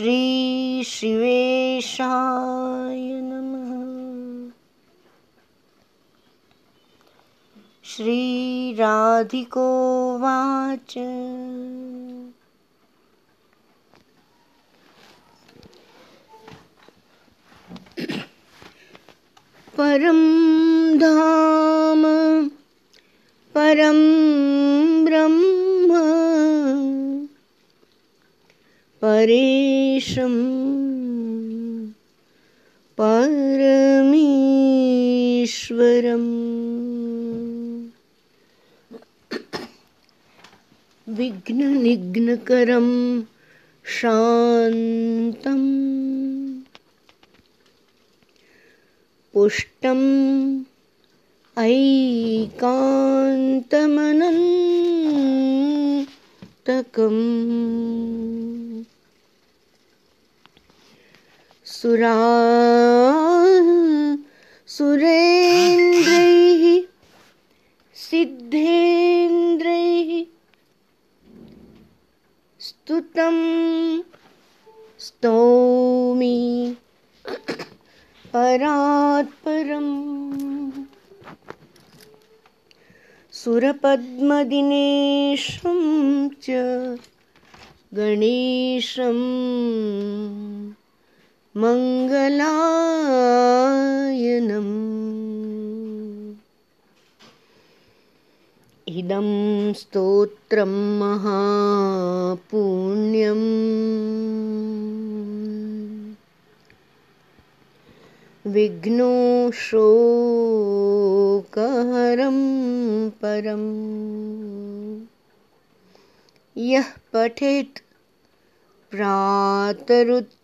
श्री शिवेशाय नमः। श्रीराधिकोवाच परं धाम परं ब्रह्म। परेशं परमेश्वरम्। विघ्ननिघ्नकरं शान्तम्। पुष्टम् ऐकान्तमनन्तकम्। सुरा सुरेन्द्रैः सिद्धेन्द्रैः स्तुतं स्तौमि परात्परम् सुरपद्मदिनेशं च गणेशम् मङ्गलायनम्। इदं स्तोत्रं महापुण्यम्। विघ्नोशोकहरं परम्। यः पठेत् प्रातरुत्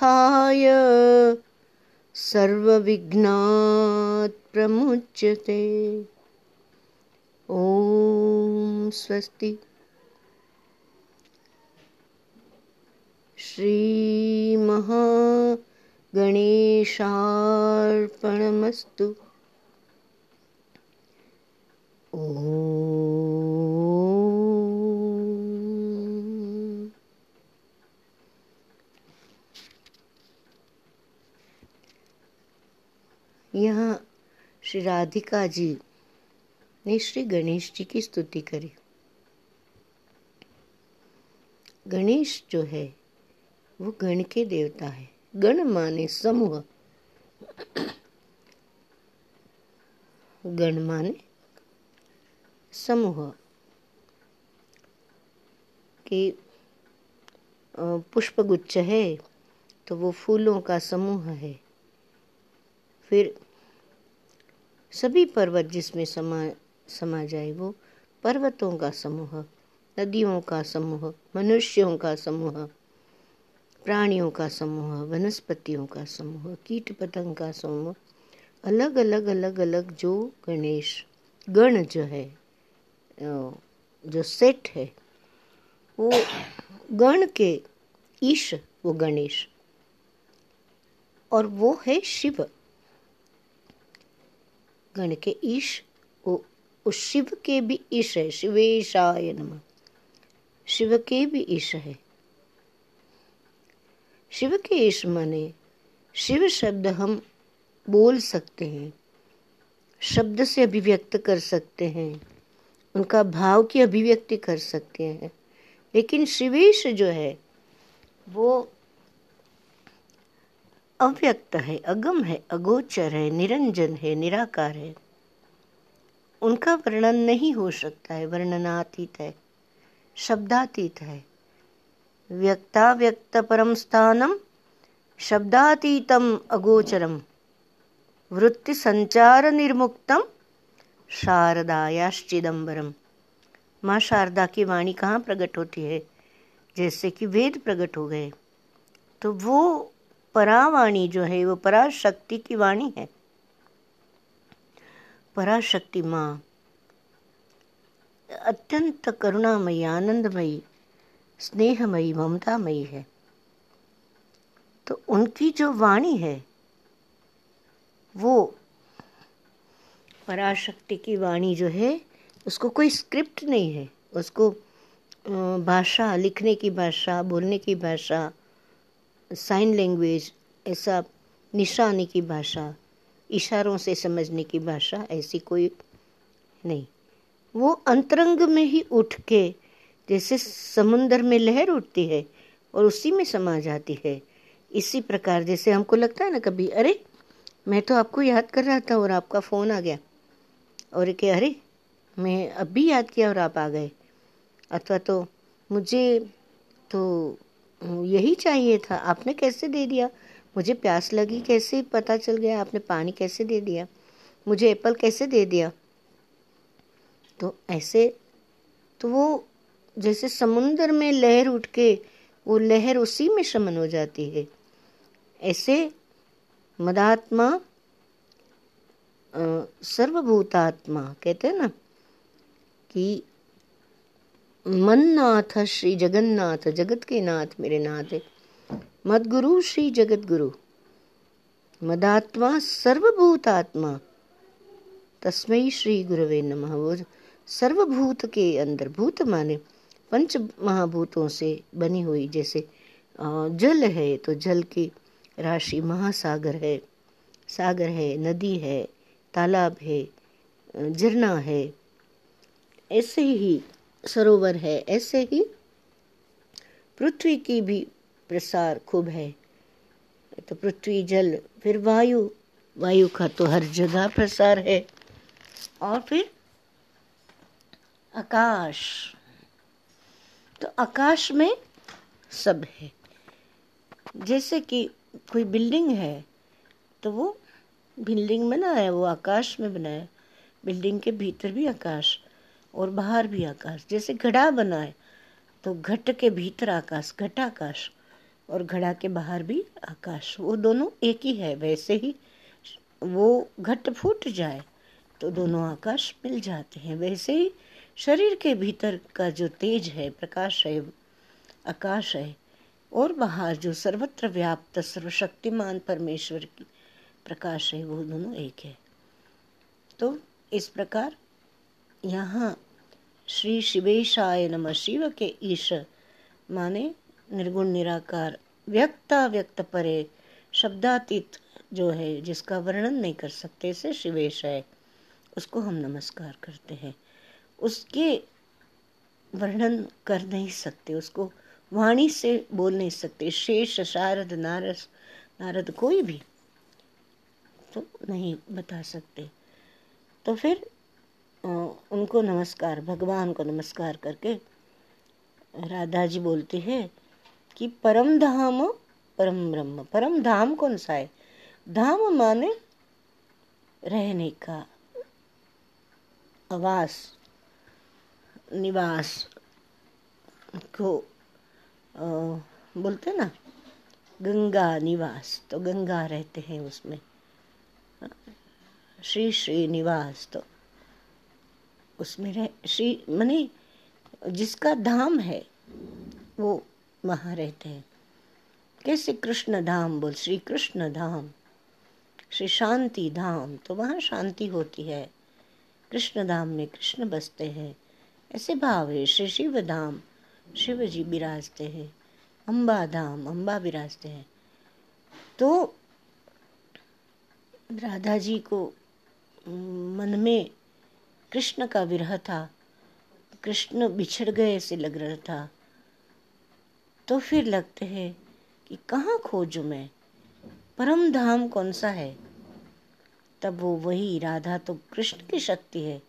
उत्थाय सर्वविघ्नात् प्रमुच्यते। ॐ स्वस्ति। श्रीमहागणेशार्पणमस्तु। ॐ यहाँ श्री राधिका जी ने श्री गणेश जी की स्तुति करी। गणेश जो है, वो गण के देवता है। गण माने समूह। गण माने समूह। कि पुष्पगुच्छ है तो वो फूलों का समूह है। फिर सभी पर्वत जिसमें समा समा जाए वो पर्वतों का समूह, नदियों का समूह, मनुष्यों का समूह, प्राणियों का समूह, वनस्पतियों का समूह, कीट पतंग का समूह, अलग अलग अलग अलग जो गणेश, गण जो है जो सेट है, वो गण के ईश, वो गणेश, और वो है शिव। गण के ईश उस शिव के भी ईश है, शिवेशाय नमः। शिव के भी ईश है। शिव के ईश माने शिव शब्द हम बोल सकते हैं, शब्द से अभिव्यक्त कर सकते हैं, उनका भाव की अभिव्यक्ति कर सकते हैं। लेकिन शिवेश जो है, वो अव्यक्त है, अगम है, अगोचर है, निरंजन है, निराकार है। उनका वर्णन नहीं हो सकता है, वर्णनातीत है, शब्दातीत है। व्यक्ता व्यक्त परम स्थानम, शब्दातीतम अगोचरम। वृत्ति संचार निर्मुक्तम शारदायाश्चिदम्बरम माँ शारदा की वाणी कहाँ प्रकट होती है? जैसे कि वेद प्रकट हो गए। तो वो परावाणी जो है, वो पराशक्ति की वाणी है। पराशक्ति माँ, अत्यंत करुणामयी, आनंदमयी, स्नेहमयी, ममतामयी है। तो उनकी जो वाणी है, वो पराशक्ति की वाणी जो है, उसको कोई स्क्रिप्ट नहीं है। उसको भाषा, लिखने की भाषा, बोलने की भाषा साइन लैंग्वेज ऐसा निशानी की भाषा, इशारों से समझने की भाषा, ऐसी कोई नहीं। वो अंतरंग में ही उठ के जैसे समुंदर में लहर उठती है और उसी में समा जाती है। इसी प्रकार जैसे हमको लगता है ना कभी, अरे, मैं तो आपको याद कर रहा था और आपका फ़ोन आ गया। और कि अरे, मैं अब भी याद किया और आप आ गए। अथवा तो मुझे तो यही चाहिए था। आपने कैसे दे दिया? मुझे प्यास लगी कैसे पता चल गया? आपने पानी कैसे दे दिया? मुझे एप्पल कैसे दे दिया? तो ऐसे तो वो जैसे समुन्द्र में लहर उठ के वो लहर उसी में शमन हो जाती है। ऐसे मदात्मा सर्वभूतात्मा कहते हैं ना, कि मन नाथ श्री जगन्नाथ, जगत के नाथ मेरे नाथ। है मदगुरु श्री जगत गुरु मदात्मा सर्वभूतात्मा तस्मय श्री गुरुवे नमः। वो सर्वभूत के अंदर भूत माने, पंच महाभूतों से बनी हुई जैसे जल है तो जल की राशि महासागर है। सागर है, नदी है, तालाब है झरना है। ऐसे ही सरोवर है। ऐसे ही पृथ्वी की भी प्रसार खूब है। तो पृथ्वी, जल, फिर वायु। वायु का तो हर जगह प्रसार है। और फिर आकाश। तो आकाश में सब है। जैसे कि कोई बिल्डिंग है तो वो बिल्डिंग बना है, वो आकाश में बना है। बिल्डिंग के भीतर भी आकाश। और बाहर भी आकाश, जैसे घड़ा बना है तो घट के भीतर आकाश घटाकाश और घड़ा के बाहर भी आकाश। वो दोनों एक ही है, वैसे ही वो घट फूट जाए तो दोनों आकाश मिल जाते हैं। वैसे ही शरीर के भीतर का जो तेज है, प्रकाश है, आकाश है और बाहर जो सर्वत्र व्याप्त, सर्वशक्तिमान परमेश्वर की प्रकाश है, वो दोनों एक है। तो इस प्रकार यहाँ श्री शिवेशाय नम शिव के ईश माने निर्गुण, निराकार, व्यक्ता, व्यक्त परे, शब्दातीत जो है, जिसका वर्णन नहीं कर सकते से शिवेश है उसको हम नमस्कार करते हैं। उसके वर्णन कर नहीं सकते, उसको वाणी से बोल नहीं सकते, शेष, शारद, नारस, नारद कोई भी तो नहीं बता सकते। तो फिर उनको नमस्कार भगवान को नमस्कार करके राधा जी बोलते हैं कि परम धाम परम ब्रह्म परम धाम कौन सा है? धाम माने रहने का आवास निवास को आ, बोलते ना गंगा निवास तो गंगा रहते हैं उसमें। श्री श्री निवास तो उसमें रह श्री, मनी जिसका धाम है, वो वहाँ रहते हैं। कैसे कृष्ण धाम बोल, श्री कृष्ण धाम, श्री शांति धाम तो वहाँ शांति होती है। कृष्ण धाम में कृष्ण बसते हैं। ऐसे भाव है, श्री शिव धाम शिव जी विराजते हैं। अम्बा धाम अम्बा विराजते हैं। तो राधा जी को मन में कृष्ण का विरह था। कृष्ण बिछड़ गए ऐसे लग रहा था। तो फिर लगते हैं कि कहाँ खोजूं मैं? परम धाम कौन सा है? तब वो वही राधा तो कृष्ण की शक्ति है।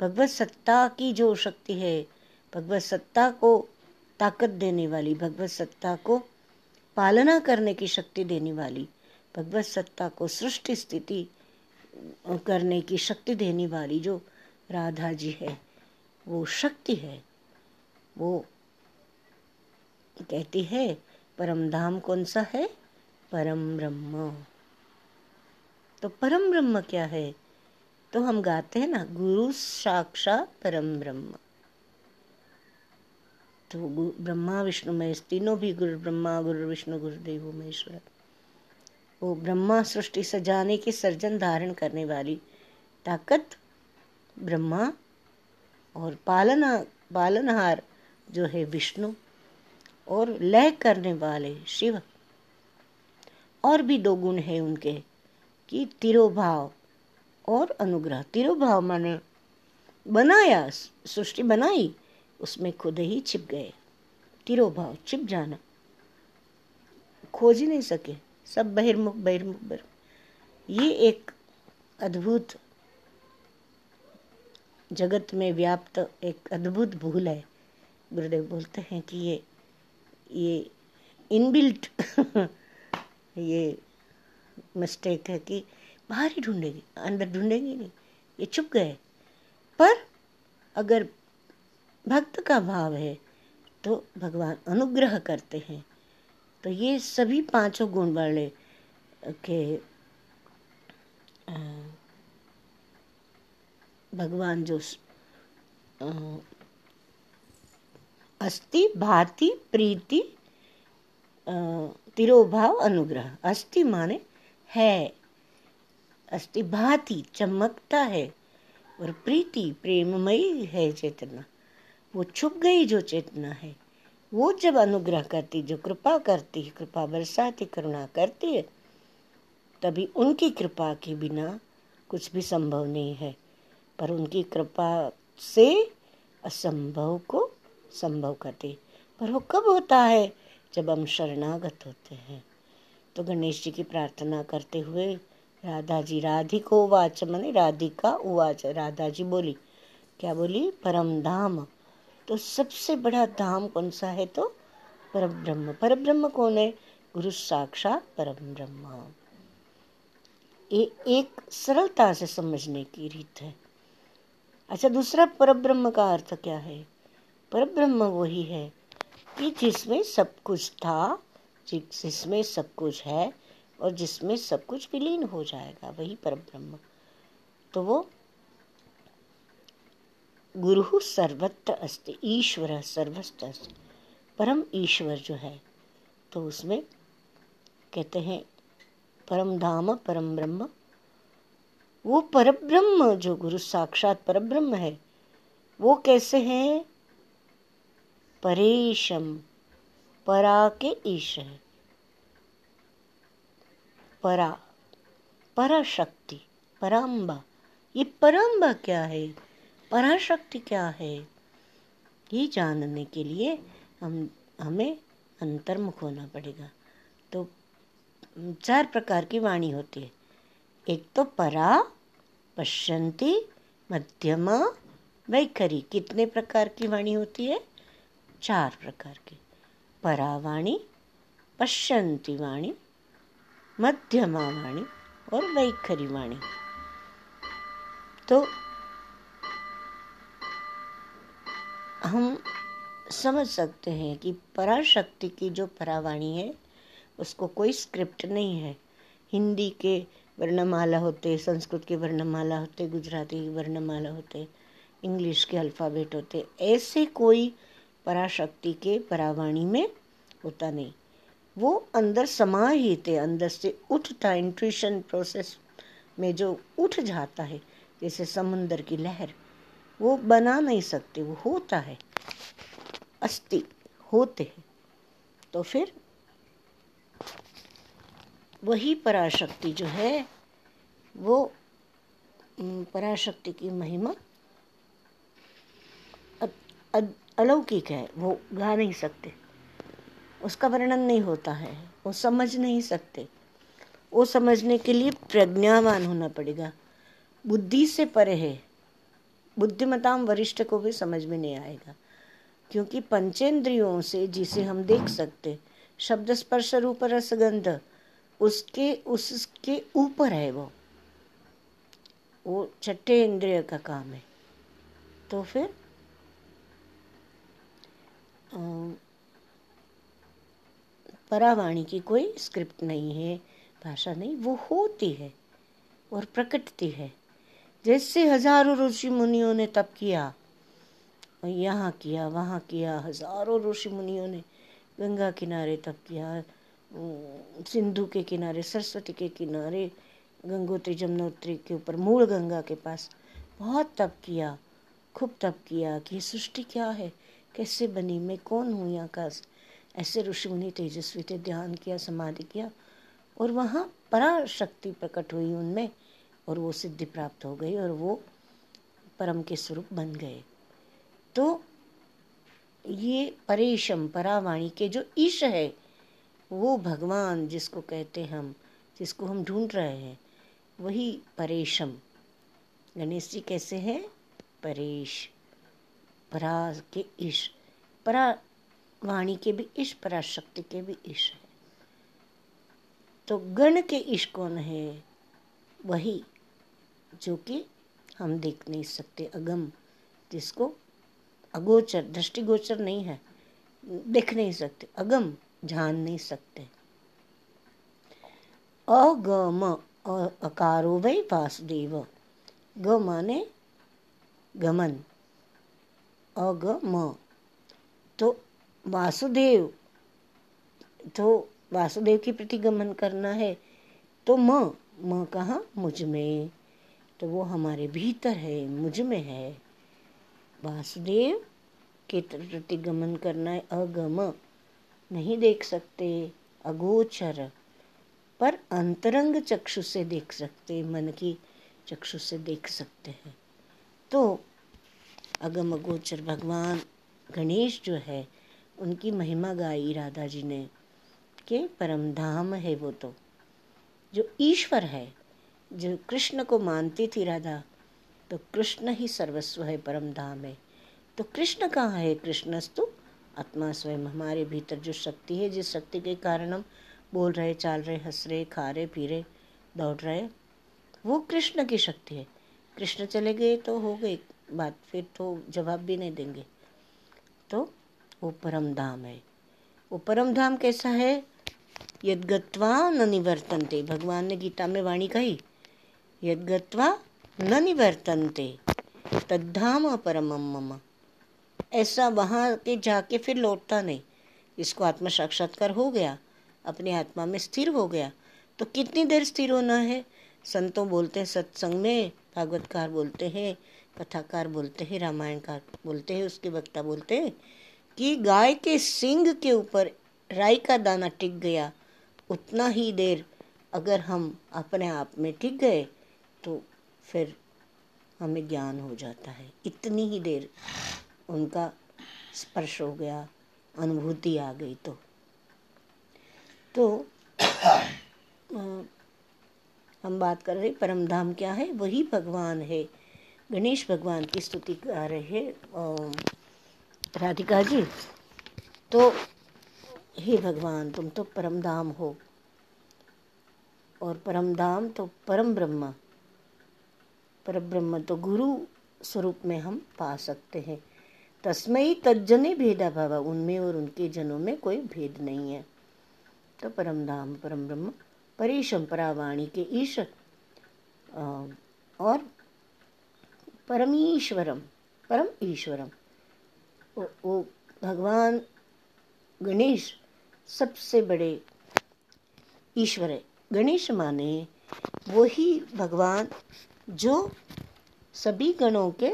भगवत सत्ता की जो शक्ति है, भगवत सत्ता को ताकत देने वाली, भगवत सत्ता को पालना करने की शक्ति देने वाली, भगवत सत्ता को सृष्टि स्थिति करने की शक्ति देने वाली, जो राधा जी है, वो शक्ति है, वो कहती है, परम धाम कौन सा है? परम ब्रह्म। तो परम ब्रह्म क्या है? तो हम गाते हैं ना, गुरु साक्षात परम ब्रह्म। तो ब्रह्मा, विष्णु, महेश, तीनों भी गुरु ब्रह्मा, गुरु विष्णु, गुरुदेव, महेश्वर। वो ब्रह्मा सृष्टि सजाने की सर्जन धारण करने वाली ताकत ब्रह्मा और पालना, पालनहार जो है विष्णु और लय करने वाले शिव। और भी दो गुण है उनके कि तिरोभाव और अनुग्रह। तिरोभाव माने बनाया, सृष्टि बनाई, उसमें खुद ही छिप गए। तिरोभाव, छिप जाना। खोज ही नहीं सके। सब बहिर्मुख बहिर्मुख बहिर्मुख। ये एक अद्भुत जगत में व्याप्त एक अद्भुत भूल है। गुरुदेव बोलते हैं कि ये ये इनबिल्ट ये मिस्टेक है कि बाहर ही ढूंढेगी, अंदर ढूंढेगी नहीं, ये चुप गए। पर अगर भक्त का भाव है तो भगवान अनुग्रह करते हैं। तो ये सभी पाँचों गुण वाले के भगवान जो अस्ति भाति, प्रीति तिरोभाव, अनुग्रह। अस्ति माने है। अस्ति भाति, चमकता है और प्रीति, प्रेममयी है चेतना। वो छुप गई जो चेतना है। वो जब अनुग्रह करती, जो कृपा करती है, कृपा बरसाती, करुणा करती है, तभी उनकी कृपा के बिना कुछ भी संभव नहीं है। पर उनकी कृपा से असंभव को संभव करती पर वो कब होता है? जब हम शरणागत होते हैं। तो गणेश जी की प्रार्थना करते हुए राधा जी राधिको वाच मने राधिका उवाच। राधा जी बोली, क्या बोली? परम धाम। तो सबसे बड़ा धाम कौन सा है तो? परब्रह्म। परब्रह्म कौन है? गुरु साक्षात परम ब्रह्म ये एक सरलता से समझने की रीत है। अच्छा दूसरा परब्रह्म का अर्थ क्या है? परब्रह्म वही है कि जिसमें सब कुछ था, जिसमें सब कुछ है और जिसमें सब कुछ विलीन हो जाएगा, वही परब्रह्म। तो वो गुरु सर्वत्र अस्ति, ईश्वर सर्वस्त्र अस्ति, परम ईश्वर जो है। तो उसमें कहते हैं, परम धाम, परम ब्रह्म वो परब्रह्म, जो गुरु साक्षात परब्रह्म है, वो कैसे हैं? परेशम, परा के ईश है परा, पराशक्ति पराम्बा ये पराम्बा क्या है? पराशक्ति क्या है? ये जानने के लिए हम, हमें अंतर्मुख होना पड़ेगा। तो चार प्रकार की वाणी होती है। एक तो परा, पश्यंती, मध्यमा, वैखरी, कितने प्रकार की वाणी होती है? चार प्रकार की। परावाणी पश्यंती वाणी, मध्यमा वाणी और वैखरी वाणी। तो हम समझ सकते हैं कि पराशक्ति की जो परावाणी है, उसको कोई स्क्रिप्ट नहीं है। हिंदी के वर्णमाला होते, संस्कृत के वर्णमाला होते, गुजराती के वर्णमाला होते, इंग्लिश के अल्फ़ाबेट होते, ऐसे कोई पराशक्ति के परावाणी में होता नहीं। वो अंदर समा ही थे, अंदर से उठता इंट्यूशन प्रोसेस में जो उठ जाता है, जैसे समुंदर की लहर, वो बना नहीं सकते, वो होता है अस्थि होते हैं। तो फिर वही पराशक्ति जो है, वो पराशक्ति की महिमा अलौकिक है, वो गा नहीं सकते। उसका वर्णन नहीं होता है, वो समझ नहीं सकते। वो समझने के लिए प्रज्ञावान होना पड़ेगा। बुद्धि से परे है, बुद्धिमताम वरिष्ठ को भी समझ में नहीं आएगा। क्योंकि पंचेंद्रियों से जिसे हम देख सकते, शब्द स्पर्श रूप रसगंध उसके उसके ऊपर है वो। वो छठे इंद्रिय का काम है। तो फिर परावाणी की कोई स्क्रिप्ट नहीं है, भाषा नहीं, वो होती है और प्रकटती है। जैसे हज़ारों ऋषि मुनियों ने तप किया, यहाँ किया, वहाँ किया, हज़ारों ऋषि मुनियों ने गंगा किनारे तप किया सिंधु के किनारे, सरस्वती के किनारे, गंगोत्री जमुनोत्री के ऊपर, मूल गंगा के पास, बहुत तप किया, खूब तप किया कि सृष्टि क्या है? कैसे बनी? मैं कौन हूँ यहाँ का? ऐसे ऋषि मुनि तेजस्वी थे, ध्यान किया, समाधि किया और वहाँ पराशक्ति प्रकट हुई उनमें और वो सिद्धि प्राप्त हो गई और वो परम के स्वरूप बन गए। तो ये परेशम, परावाणी के जो ईश है वो भगवान जिसको कहते हम, जिसको हम ढूंढ रहे हैं, वही परेशम। गणेश जी कैसे हैं? परेश। परा के ईश। परा वाणी के भी ईश पराशक्ति के भी ईश है। तो गण के ईश कौन है? वही जो कि हम देख नहीं सकते, अगम, जिसको अगोचर, दृष्टिगोचर नहीं है, देख नहीं सकते। अगम जान नहीं सकते। अगम अकारो वै वासुदेव। ग माने गमन। अगम तो वासुदेव तो वासुदेव की प्रति गमन करना है तो म म कहा मुझमें तो वो हमारे भीतर है, मुझमें है। वासुदेव के प्रति गमन करना है अगम। नहीं देख सकते, अगोचर। पर अंतरंग चक्षु से देख सकते, मन की चक्षु से देख सकते हैं। तो अगम अगोचर, भगवान गणेश जो है, उनकी महिमा गाई राधा जी ने के परम धाम है वो तो। जो ईश्वर है, जो कृष्ण को मानती थी राधा तो कृष्ण ही सर्वस्व है, परम धाम है। तो कृष्ण कहाँ है? कृष्णस्तु आत्मा स्वयं हमारे भीतर जो शक्ति है, जिस शक्ति के कारण हम बोल रहे, चाल रहे, हंस रहे, खा रहे, पी रहे, दौड़ रहे, वो कृष्ण की शक्ति है। कृष्ण चले गए तो हो गई बात, फिर तो जवाब भी नहीं देंगे। तो वो परम धाम है। वो परम धाम कैसा है? यदगत्वा न निवर्तनते। भगवान ने गीता में वाणी कही, यद्गत्वा न निवर्तनते, तद्धाम परम मम। ऐसा वहाँ के जाके फिर लौटता नहीं। इसको आत्म साक्षात्कार हो गया, अपनी आत्मा में स्थिर हो गया। तो कितनी देर स्थिर होना है? संतों बोलते हैं, सत्संग में भागवतकार बोलते हैं, कथाकार बोलते हैं, रामायणकार बोलते हैं, उसके वक्ता बोलते हैं कि गाय के सिंग के ऊपर राई का दाना टिक गया, उतना ही देर अगर हम अपने आप में टिक गए तो फिर हमें ज्ञान हो जाता है। इतनी ही देर। उनका स्पर्श हो गया, अनुभूति आ गई तो। तो हम बात कर रहे परम धाम क्या है? वही भगवान है। गणेश भगवान की स्तुति कर रहे हैं राधिका जी। तो हे भगवान, तुम तो परम धाम हो। और परम धाम तो परम ब्रह्म। पर ब्रह्म तो गुरु स्वरूप में हम पा सकते हैं। तस्मय तज्जने भेदा भाव उनमें और उनके जनों में कोई भेद नहीं है। तो परम धाम परम ब्रह्म परेशम परावाणी के ईश और परमीश्वरम परम ईश्वरम। वो, वो भगवान गणेश सबसे बड़े ईश्वर है। गणेश माने वही भगवान जो सभी गणों के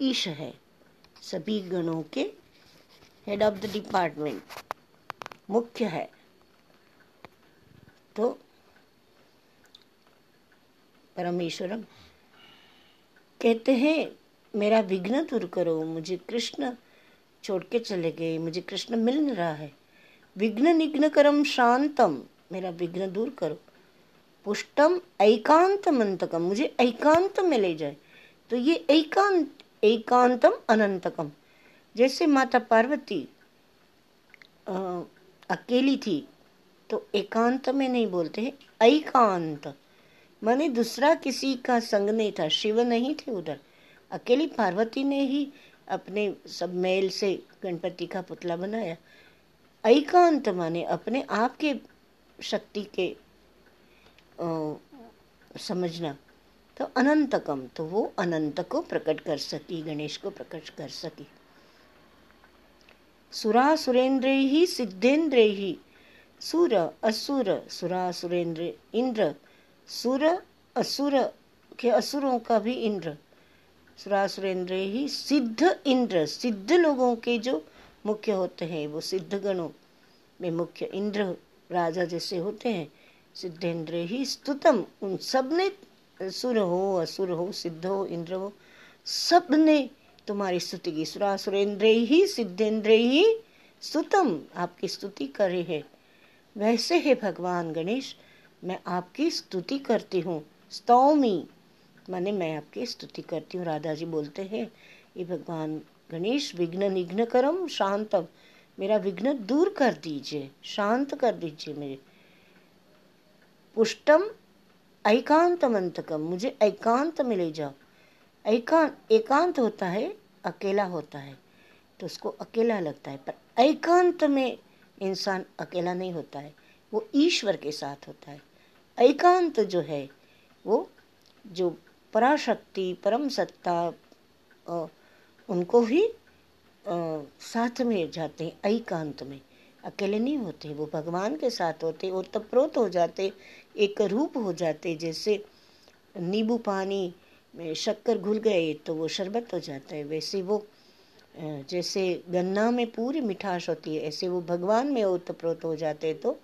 ईश है। सभी गणों के हेड ऑफ़ द डिपार्टमेंट मुख्य है। तो परमेश्वरम कहते हैं, मेरा विघ्न दूर करो, मुझे कृष्ण छोड़ के चले गए, मुझे कृष्ण मिल नहीं रहा है। विघ्न निघ्न करम शांतम, मेरा विघ्न दूर करो। पुष्टम एकांत मंतकम, मुझे एकांत में ले जाए। तो ये एकांत एकांतम अनंतकम। जैसे माता पार्वती आ, अकेली थी तो एकांत में नहीं बोलते हैं एकांत माने दूसरा किसी का संग नहीं था शिव नहीं थे उधर। अकेली पार्वती ने ही अपने सब मेल से गणपति का पुतला बनाया। एकांत माने अपने आप के शक्ति के आ, समझना। तो अनंतकम तो वो अनंत को प्रकट कर सकी, गणेश को प्रकट कर सकी। सुरा सुरेंद्र ही, सिद्धेंद्र ही, सुर असुर, सुरा सुरेंद्र इंद्र, सुर असुर के असुरों का भी इंद्र। सुरा सुरेंद्र ही सिद्ध इंद्र, सिद्ध लोगों के जो मुख्य होते हैं, वो सिद्ध गणों में मुख्य इंद्र राजा जैसे होते हैं। सिद्धेंद्र ही स्तुतम, उन सबने सुर हो असुर हो सिद्ध हो इंद्र हो सबने तुम्हारी स्तुति की। सुरा सुरेंद्र ही सिद्धेंद्र ही स्तुतम, आपकी स्तुति करे है। वैसे है भगवान गणेश, मैं आपकी स्तुति करती हूँ। स्तौमी, माने मैं आपकी स्तुति करती हूँ। राधा जी बोलते हैं, ये भगवान गणेश, विघ्न निघ्न करम शांतम। मेरा विघ्न दूर कर दीजिए, शांत कर दीजिए मेरे। पुष्टम एकांत मंतकम मुझे एकांत में ले जाओ। एकांत एकांत होता है, अकेला होता है तो उसको अकेला लगता है। पर एकांत में इंसान अकेला नहीं होता है, वो ईश्वर के साथ होता है। एकांत जो है, वो जो पराशक्ति परम सत्ता उनको ही साथ में जाते हैं, एकांत में। अकेले नहीं होते, वो भगवान के साथ होते और तप्रोत हो जाते, एक रूप हो जाते, जैसे नींबू पानी में शक्कर घुल गए तो वो शरबत हो जाता है, वैसे वो जैसे गन्ना में पूरी मिठास होती है, ऐसे वो भगवान में ओतप्रोत हो जाते तो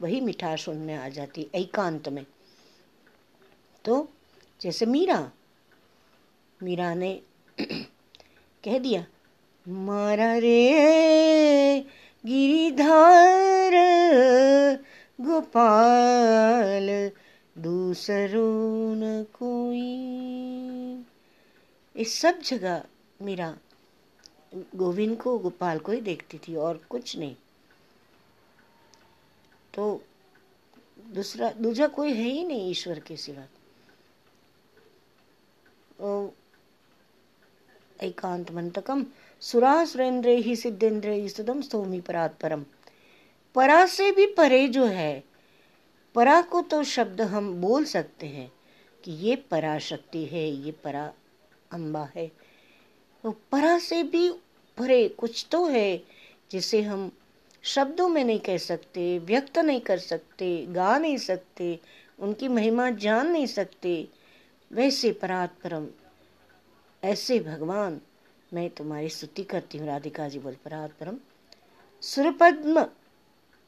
वही मिठास उनमें आ जाती एकांत में। तो जैसे मीरा मीरा ने कह दिया, मारा रे गिरिधार, गोपाल, दूसरो न कोई। इस सब जगह मेरा गोविंद को, गोपाल को ही देखती थी और कुछ नहीं। तो दूसरा दूसरा कोई है ही नहीं ईश्वर के सिवा। एकांत मंतकम सुरासुरेंद्र ही सिद्धेंद्र स्तुतम स्तोमी परात परम। परा से भी परे जो है, परा को तो शब्द हम बोल सकते हैं कि ये पराशक्ति है, ये परा अम्बा है। तो परा से भी परे कुछ तो है जिसे हम शब्दों में नहीं कह सकते, व्यक्त नहीं कर सकते, गा नहीं सकते, उनकी महिमा जान नहीं सकते, वैसे परात परम, ऐसे भगवान मैं तुम्हारी स्तुति करती हूँ, राधिका जी बोल परात परम। सुरपद्म,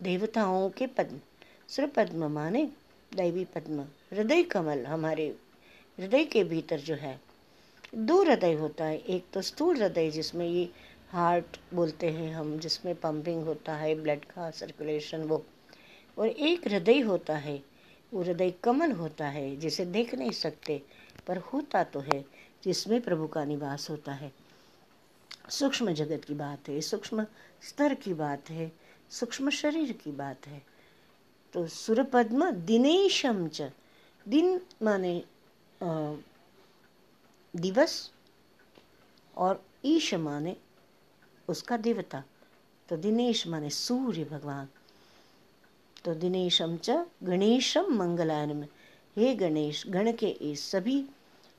देवताओं के पद्म। सुरपद्म माने दैवी पद्म। हृदय कमल हमारे हृदय के भीतर जो है, दो हृदय होता है। एक तो स्थूल हृदय, जिसमें ये हार्ट बोलते हैं हम, जिसमें पंपिंग होता है, ब्लड का सर्कुलेशन वो। और एक हृदय होता है, वो हृदय कमल होता है, जिसे देख नहीं सकते, पर होता तो है, जिसमें प्रभु का निवास होता है। सूक्ष्म जगत की बात है, सूक्ष्म स्तर की बात है, सूक्ष्म शरीर की बात है। तो सुरपद्म दिनेशम च। दिन माने दिवस और ईश माने उसका देवता। तो दिनेश माने सूर्य भगवान। तो दिनेशम च गणेशम मंगलायन हे गणेश, गण के इस सभी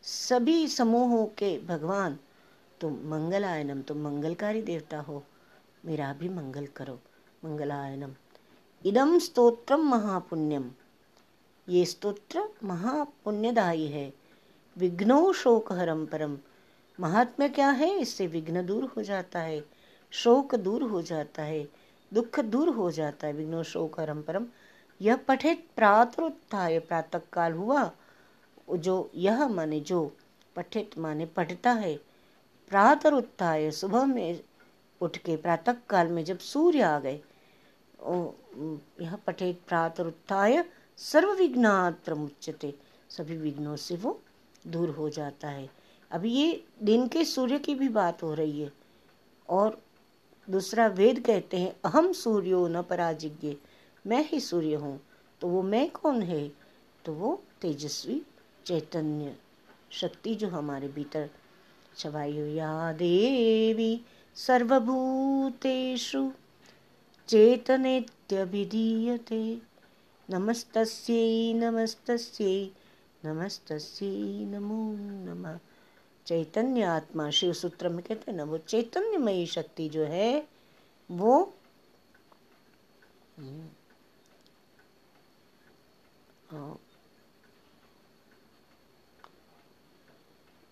सभी समूहों के भगवान तुम मंगलायनम, तुम मंगलकारी देवता हो, मेरा भी मंगल करो, मंगलायनम। इदम स्तोत्रम महापुण्यम। ये स्तोत्र महापुण्यदायी है। विघ्नो शोक हरम परम महात्म्य क्या है? इससे विघ्न दूर हो जाता है, शोक दूर हो जाता है, दुख दूर हो जाता है विघ्नो शोक हरम परम यह पठित प्रातरुत्थाय प्रातः काल हुआ, जो यह माने जो पठित माने पढ़ता है। प्रातः उत्थाय सुबह में उठ के प्रातः काल में जब सूर्य आ गए यह पठित प्रातः उत्थाय सर्व विघ्नात्र मुच्यते। सभी विघ्नों से वो दूर हो जाता है। अभी ये दिन के सूर्य की भी बात हो रही है। और दूसरा वेद कहते हैं, अहम सूर्यो न पराजिज्ञ, मैं ही सूर्य हूँ तो वो मैं कौन है? तो वो तेजस्वी चैतन्य शक्ति जो हमारे भीतर छवाई हुई या देवी सर्वभूतेषु चेतनेत्यभिधीयते। नमस्तस्यै नमस्तस्यै नमस्तस्यै नमो नमः। चैतन्य आत्मा शिव सूत्र में कहते हैं ना वो चैतन्यमयी शक्ति जो है वो हम्म,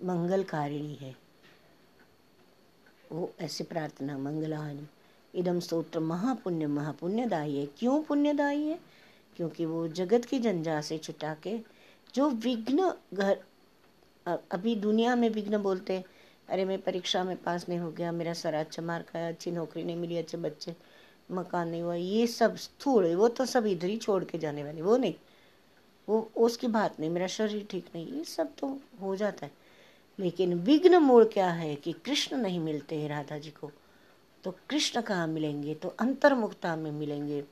मंगलकारिणी है। वो ऐसे प्रार्थना मंगलान इदम स्त्रोत्र महापुण्य, महापुण्यदायी है। क्यों पुण्यदायी है? क्योंकि वो जगत की जंजा से छुटा के जो विघ्न घर अभी दुनिया में विघ्न बोलते हैं, अरे मैं परीक्षा में पास नहीं हो गया, मेरा सर अच्छा मार्क आया, अच्छी नौकरी नहीं मिली, अच्छे बच्चे, मकान नहीं हुआ, ये सब स्थूल वो तो सब इधर ही छोड़ के जाने वाले, वो नहीं। वो, उसकी बात नहीं, मेरा शरीर ठीक नहीं, ये सब तो हो जाता है। लेकिन विघ्न मूल क्या है कि कृष्ण नहीं मिलते हैं राधा जी को? तो कृष्ण कहाँ मिलेंगे? तो अंतर्मुखता में मिलेंगे।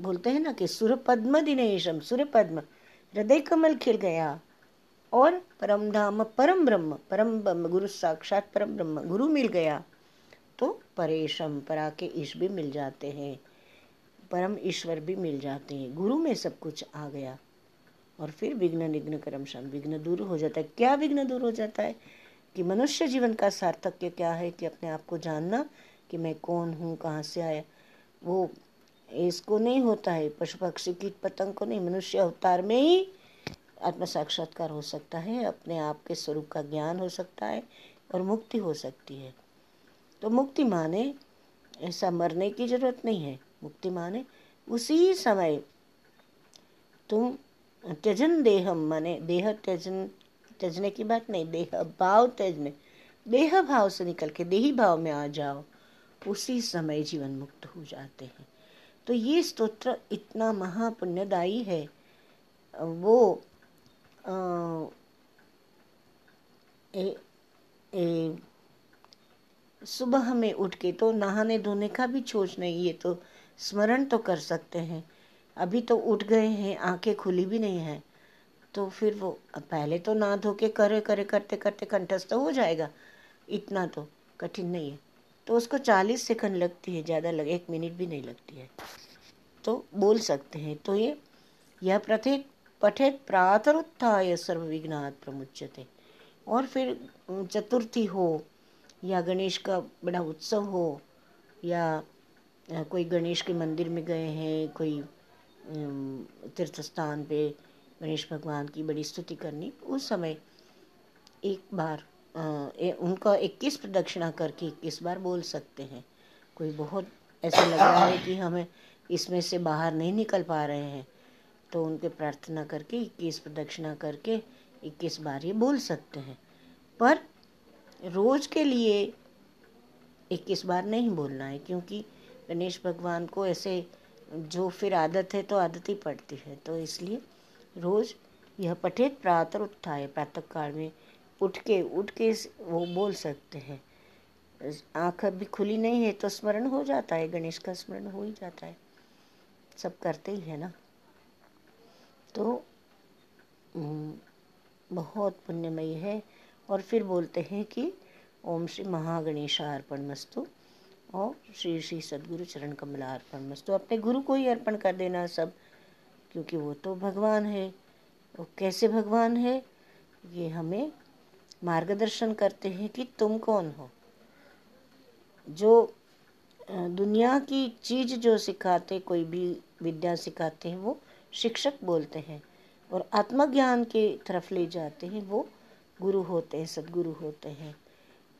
बोलते हैं ना कि सूर्य पद्म दिनेशम सूर्य पद्म हृदय कमल खिल गया। और परम धाम, परम ब्रह्म परम ब्रह्म, गुरु साक्षात परम ब्रह्म, गुरु मिल गया। तो परेशम, परा के ईश भी मिल जाते हैं, परम ईश्वर भी मिल जाते हैं। गुरु में सब कुछ आ गया। और फिर विघ्न निघ्न कर्म शम विघ्न दूर हो जाता है। क्या विघ्न दूर हो जाता है? कि मनुष्य जीवन का सार्थक्य क्या है? कि अपने आप को जानना कि मैं कौन हूँ, कहाँ से आया। वो इसको नहीं होता है पशु पक्षी कीट पतंग को नहीं, मनुष्य अवतार में ही आत्म साक्षात्कार हो सकता है, अपने आप के स्वरूप का ज्ञान हो सकता है और मुक्ति हो सकती है। तो मुक्ति माने, ऐसा मरने की ज़रूरत नहीं है। मुक्ति माने, उसी समय तुम त्यजन देहम माने देह त्यजन त्यजने की बात नहीं देह भाव त्यजने। देह भाव से निकल के देही भाव में आ जाओ उसी समय जीवन मुक्त हो जाते हैं। तो ये स्तोत्र इतना महापुण्यदायी है। वो आ, ए, ए, सुबह में उठ के तो नहाने धोने का भी सोच नहीं ये तो स्मरण तो कर सकते हैं। अभी तो उठ गए हैं, आँखें खुली भी नहीं है। तो फिर वो पहले तो ना धो के करे करे, करते करते कंठस्थ तो हो जाएगा। इतना तो कठिन नहीं है। तो उसको चालीस सेकंड लगती है, ज़्यादा लग, एक मिनट भी नहीं लगती है। तो बोल सकते हैं तो ये, यह प्रत्येक पठेत प्रातरुत्थाय सर्व विघ्नात् प्रमुचते और फिर चतुर्थी हो, या गणेश का बड़ा उत्सव हो या कोई गणेश के मंदिर में गए हैं, कोई तीर्थ स्थान पे गणेश भगवान की बड़ी स्तुति करनी। उस समय एक बार ए, उनका इक्कीस प्रदक्षिणा करके इक्कीस बार बोल सकते हैं। कोई बहुत ऐसा लग रहा है कि हमें इसमें से बाहर नहीं निकल पा रहे हैं। तो उनके प्रार्थना करके इक्कीस प्रदक्षिणा करके इक्कीस बार ये बोल सकते हैं। पर रोज के लिए इक्कीस बार नहीं बोलना है क्योंकि गणेश भगवान को ऐसे जो फिर आदत है तो आदत ही पड़ती है। तो इसलिए रोज यह पठित प्रातः उत्थाय प्रातः काल में उठ के उठ के वो बोल सकते हैं। आँख अभी खुली नहीं है तो स्मरण हो जाता है, गणेश का स्मरण हो ही जाता है। सब करते ही है ना? तो बहुत पुण्यमयी है। और फिर बोलते हैं कि, ओम श्री महागणेश अर्पण मस्तु और श्री श्री सदगुरु चरण कमला अर्पण। मस्तु अपने गुरु को ही अर्पण कर देना सब, क्योंकि वो तो भगवान है। वो कैसे भगवान है? ये हमें मार्गदर्शन करते हैं कि तुम कौन हो। जो दुनिया की चीज़ जो सिखाते, कोई भी विद्या सिखाते हैं, वो शिक्षक बोलते हैं और आत्मज्ञान के तरफ़ ले जाते हैं, वो गुरु होते हैं, सदगुरु होते हैं।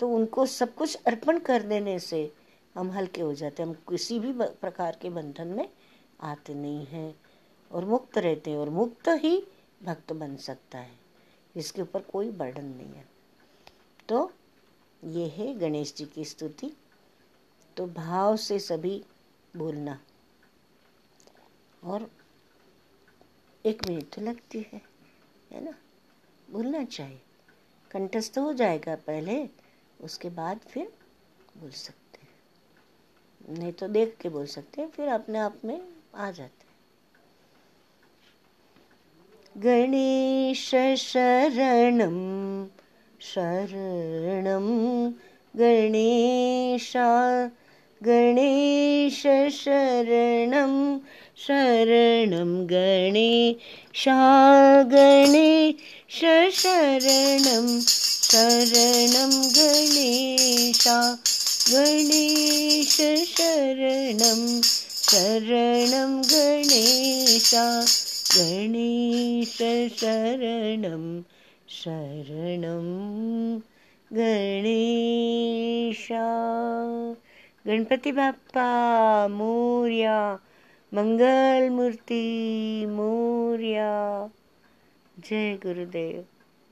तो उनको सब कुछ अर्पण कर देने से हम हल्के हो जाते हैं, हम किसी भी प्रकार के बंधन में आते नहीं हैं और मुक्त रहते हैं और मुक्त ही भक्त बन सकता है, इसके ऊपर कोई बर्डन नहीं है। तो ये है गणेश जी की स्तुति। तो भाव से सभी बोलना। और एक मिनट तो लगती है है ना? बोलना चाहिए। कंठस्थ हो जाएगा पहले, उसके बाद फिर बोल सकते नहीं तो देख के बोल सकते हैं, फिर अपने आप में आ जाते गणेश शरणम शरणम गणेशा, गणेश शरणं शरणं गणेशा, गणेश शरणं शरणं गणेशा। गणेश शरणं शरणं गणेशा, गणेश शरणं शरणं गणेशा। गणपति बाप्पा, मोर्या मंगल मूर्ति मोरिया। जय गुरुदेव।